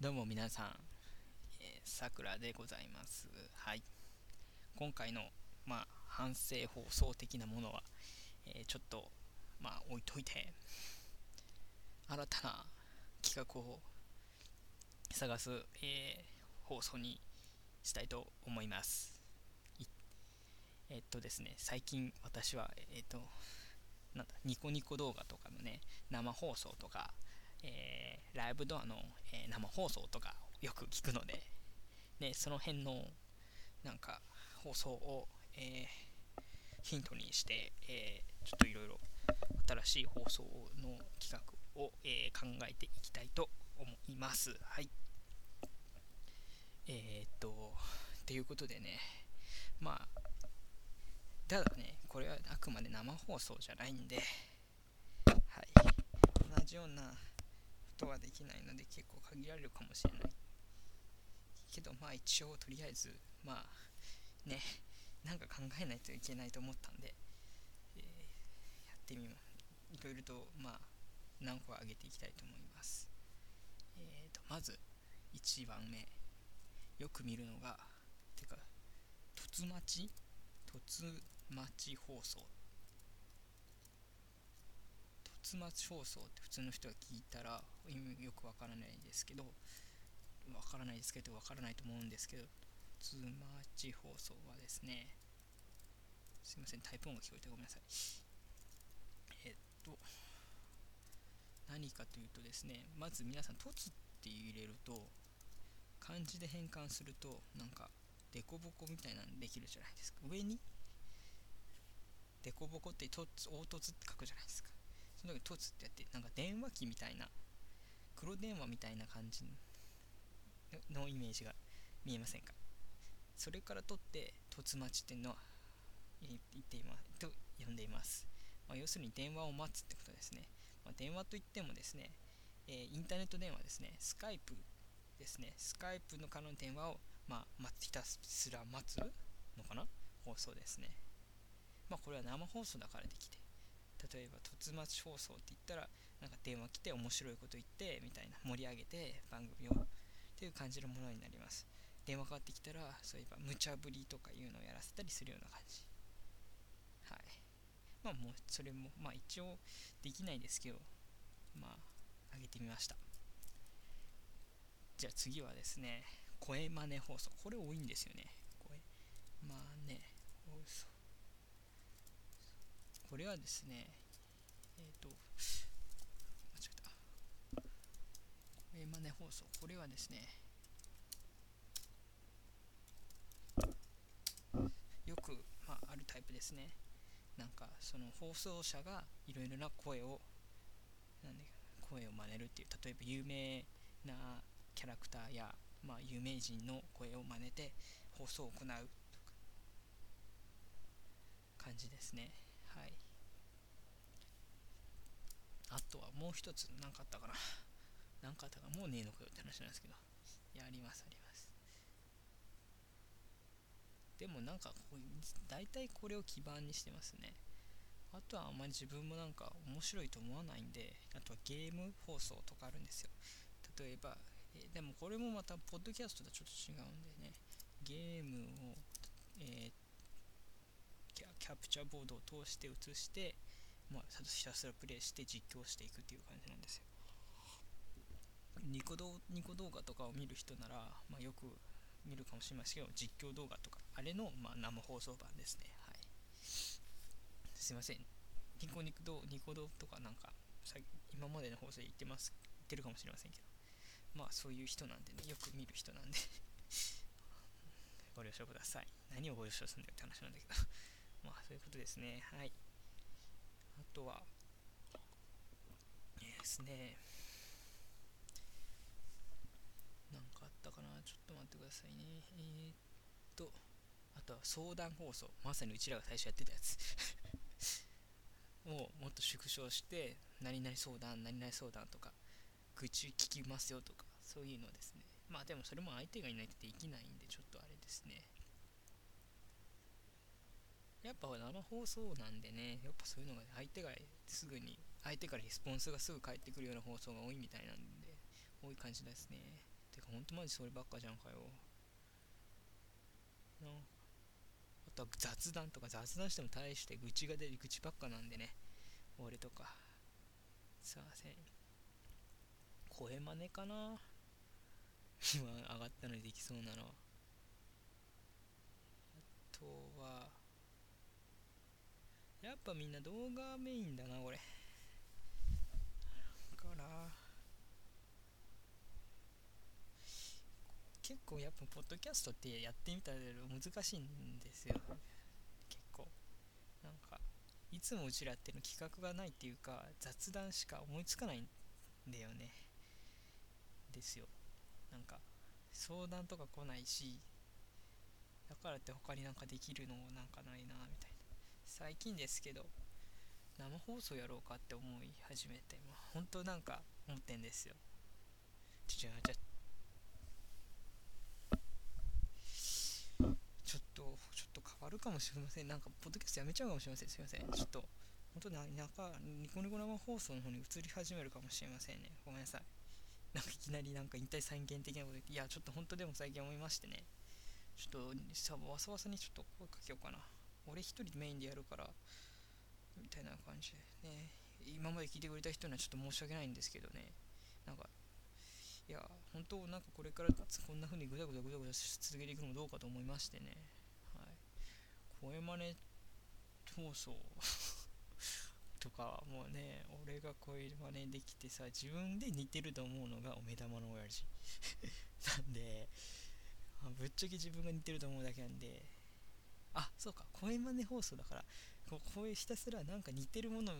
どうも皆さん、え、さくらでございます。はい。今回の、まあ、反省放送的なものは、えー、ちょっと、まあ、置いといて、新たな企画を探す、えー、放送にしたいと思います。えー、っとですね、最近私は、えー、っと、なんだ、ニコニコ動画とかのね、生放送とか、えー、ライブドアの、えー、生放送とかよく聞くので、ね、その辺のなんか放送を、えー、ヒントにして、えちょっといろいろ新しい放送の企画を、え考えていきたいと思います。はい。えっと、ということでね、まあ、ただね、これはあくまで生放送じゃないんで、はい、同じようなことはできないので結構限られるかもしれない。けどまあ一応とりあえずまあねなんか考えないといけないと思ったんで、えー、やってみます。いろいろとまあ何個上げていきたいと思います。えーとまず1番目。よく見るのがてか突待ち？突待ち放送。突待放送って普通の人が聞いたらよくわからないですけどわからないですけどわからないと思うんですけど突待ち放送はですねすいませんタイプ音が聞こえてごめんなさい。えっと何かというとですねまず皆さん突って入れると漢字で変換するとなんかデコボコみたいなのできるじゃないですか。上にデコボコって凹凸って書くじゃないですか。その時凸ってやってなんか電話機みたいな黒電話みたいな感じのイメージが見えませんか？それから取って凸待ちっていうのは言っていますと呼んでいます、まあ、要するに電話を待つってことですね、まあ、電話といってもですね、えー、インターネット電話ですね。スカイプですね。スカイプの可能電話を、まあ、待ひたすら待つのかな？放送ですね。まあこれは生放送だからできて例えば突待放送って言ったらなんか電話来て面白いこと言ってみたいな盛り上げて番組をっていう感じのものになります。電話かかってきたらそういえば無茶ぶりとかいうのをやらせたりするような感じ。はい。まあもうそれもまあ一応できないですけどまあ上げてみました。じゃあ次はですね声真似放送。これ多いんですよね。声真似放送。これはですね、えっ、ー、と、間違えた。えー、マネ放送、これはですね、よく、まあ、あるタイプですね。なんか、その放送者がいろいろな声を、なんで、声を真似るっていう、例えば有名なキャラクターや、まあ、有名人の声を真似て放送を行うとか感じですね。はい。あとはもう一つ何かあったかな。何かあったかもうねえのかよって話なんですけど。やりますあります。でもなんかこう大体これを基盤にしてますね。あとはあんまり自分もなんか面白いと思わないんであとはゲーム放送とかあるんですよ。例えばえでもこれもまたポッドキャストとはちょっと違うんでね。ゲームを、えー、キャプチャーボードを通して映して、まあ、ひたすらプレイして実況していくっていう感じなんですよ。ニコ動ニコ動画とかを見る人なら、まあ、よく見るかもしれませんけど、実況動画とか、あれの、まあ、生放送版ですね。はい。すいません。ニコニコ動ニコ動とかなんか、今までの放送で言ってます、言ってるかもしれませんけど、まあそういう人なんでね、よく見る人なんでご了承ください。何をご了承するんだよって話なんだけどですね。はい。あとは、ですね、なんかあったかな？ちょっと待ってくださいね。えー、っと、あとは相談放送。まさにうちらが最初やってたやつをもっと縮小して、何々相談、何々相談とか、愚痴聞きますよとか、そういうのですね。まあでもそれも相手がいないとできないんで、ちょっとあれですね。やっぱ生放送なんでね、やっぱそういうのが相手がすぐに、相手からレスポンスがすぐ返ってくるような放送が多いみたいなんで、多い感じですね。てかほんとマジそればっかじゃんかよ。なあとは雑談とか雑談しても大して愚痴が出る愚痴ばっかなんでね。俺とか。すいません。声真似かな。今上がったのにできそうなのあとはやっぱみんな動画メインだなこれ。から結構やっぱポッドキャストってやってみたら難しいんですよ。結構。なんかいつもうちらっての企画がないっていうか雑談しか思いつかないんだよね。ですよ。なんか相談とか来ないしだからって他になんかできるのもなんかないなみたいな。最近ですけど生放送やろうかって思い始めて、まあ、本当なんか思ってんですよ。ちょちょちょっとちょっと変わるかもしれません。なんかポッドキャストやめちゃうかもしれません。すいません。ちょっと本当ななんかニコニコ生放送の方に移り始めるかもしれませんね。ごめんなさい。なんかいきなりなんか引退再現的なこといやちょっと本当でも最近思いましてね。ちょっとさわさわさにちょっと声かけようかな。俺一人メインでやるからみたいな感じ。でね今まで聞いてくれた人にはちょっと申し訳ないんですけどね。なんかいや本当なんかこれからこんな風にぐだぐだぐだぐだ続けていくのもどうかと思いましてね。はい。声真似放送 とかもうね俺が声真似できてさ自分で似てると思うのがお目玉の親父。なんでぶっちゃけ自分が似てると思うだけなんであそうか。声真似放送だからこう声ひたすらなんか似てるもの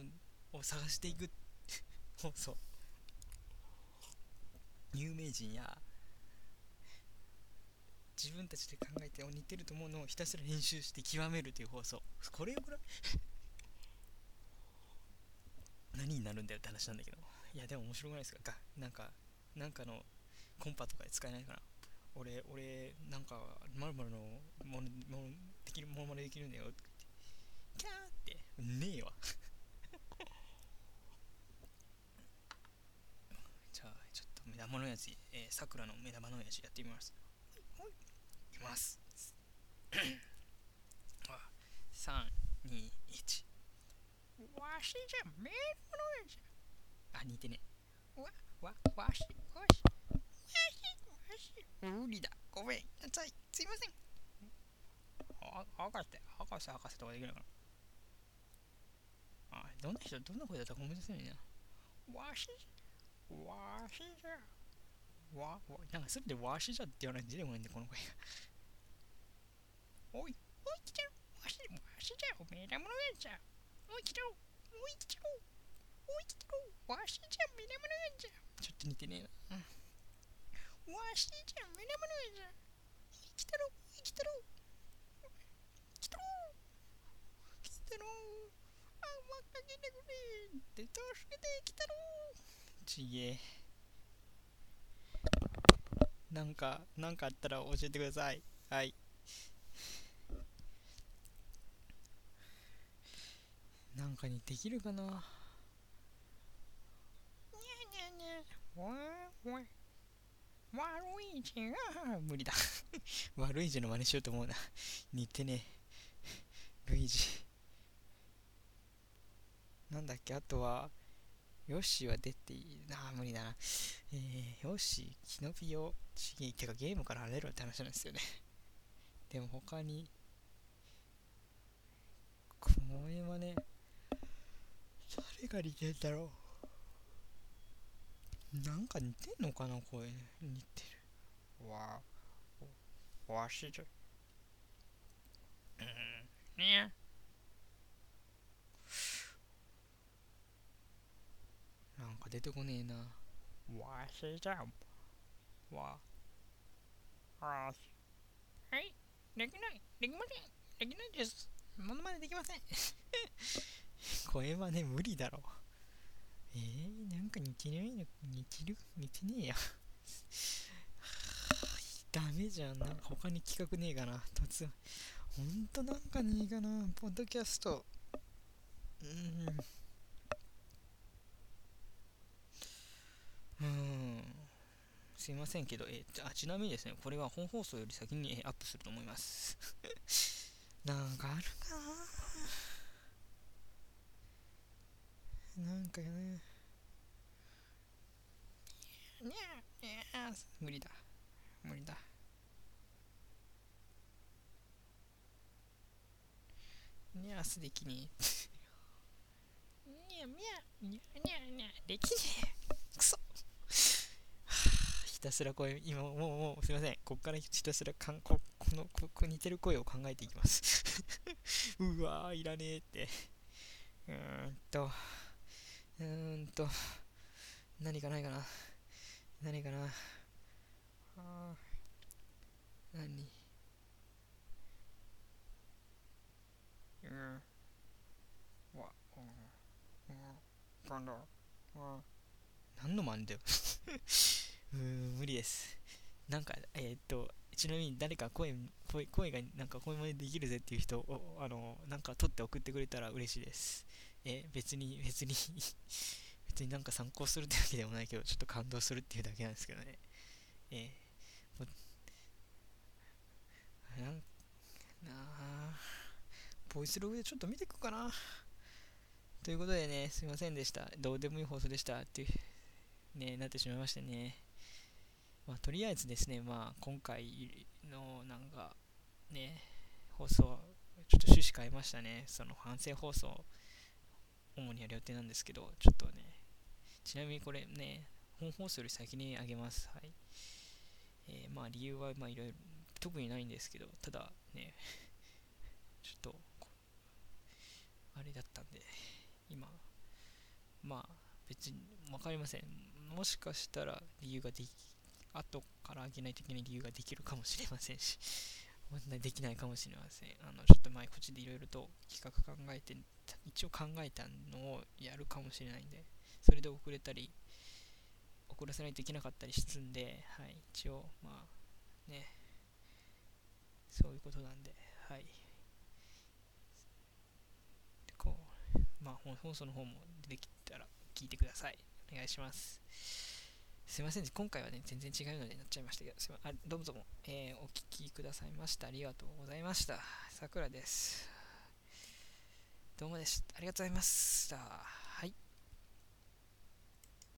を探していく。放送。有名人や自分たちで考えて似てると思うのをひたすら練習して極めるという放送。これよこれ何になるんだよって話なんだけど。いやでも面白くないですか？かなんかなんかのコンパとかで使えないかな。俺俺なんかまるのものものできるものまねできるんだよって。キャーって。ねえわ。じゃあちょっと目玉のやつえさくらの目玉のやつやってみます。はい。ます。321わしじゃ目玉のやつあ似てね。わわわしわし。わしわし。無理だ。ごめんなさい。すいません。あ博士博士博士とかできるのかな？あどんな人どんな声だったか思い出せないな。わしわしじゃ。わわなんかすべてわしじゃって言わないと出てこないんでこの声が。おいおい来たよわしわしじゃおめえらものやつじゃ。おい来たよおい来たよおい来たよわしじゃめらものやつじゃ。ちょっと似てねえな、わしじゃめらものやつじゃ。来たろ来たろ来たろ来たろあまかけてくれって助けて来たろちげえなんかなんかあったら教えてくださいはいなんかにできるかなにゃにゃにゃわーわ悪い字が無理だ悪い字の真似しようと思うな似てねルイージなんだっけ？あとはヨッシーは出ていい？なあ無理だな。えー、ヨッシーキノピオちげてかゲームから離れろって話なんですよね。でも他にこれはね誰が似てんだろう？なんか似てんのかな？声似てる。わあわしじゃ。うんねなんか出てこねえな。わしじゃわ。あはい。できない。できません。できないです。ものまねできません。声真似無理だろ。えー、なんか似てないの似てる？似てねえや。ダメじゃんな。んか他に企画ねえかな。突然。ほんとなんかねえかな。ポッドキャスト。うんうんすいませんけど、えー、あちなみにですね、これは本放送より先に、えー、アップすると思います。なんかあるかな？なんかね。にゃにゃ無理だ。無理だ。にゃすできねえ。にゃみゃ、にゃにゃにゃ、できねえ。ひたすら声、今もう、もう、すいません。こっからひたすらかんこ、この、ここ似てる声を考えていきます うわー、いらねえって。うーんと、うーんと、何かないかな。何かな。あ何？うん。わ、うん。うん。だ。うん。何の真似だよ うん、無理です。なんか、えー、っと、ちなみに誰か声、声声がなんか声までできるぜっていう人を、あの、なんか撮って送ってくれたら嬉しいです。え、別に、別に別になんか参考するってわけでもないけど、ちょっと感動するっていうだけなんですけどね。えー、もなんなあ、ボイスログでちょっと見ていくかな。ということでね、すいませんでした。どうでもいい放送でしたっていう、ね、なってしまいましてね。まあ、とりあえずですね、まあ、今回のなんか、ね、放送、ちょっと趣旨変えましたね。その反省放送、主にやる予定なんですけど、ちょっとね、ちなみにこれね、本放送より先にあげます。はい。えー、まあ理由はまあいろいろ特にないんですけど、ただね、ちょっと、あれだったんで、今、まあ別に分かりません。もしかしたら理由ができ後からあげないといけない理由ができるかもしれませんし、できないかもしれません。あの、ちょっと前、こっちでいろいろと企画考えて、一応考えたのをやるかもしれないんで、それで遅れたり、遅らせないといけなかったりするんで、はい、一応、まあ、ね、そういうことなんで、はい。こう、まあ、放送の方も出てきたら聞いてください。お願いします。すいません、今回はね、全然違うのでなっちゃいましたけど、すいまあどうもどうも、えー、お聞きくださいました。ありがとうございました。さくらです。どうもでした。ありがとうございました。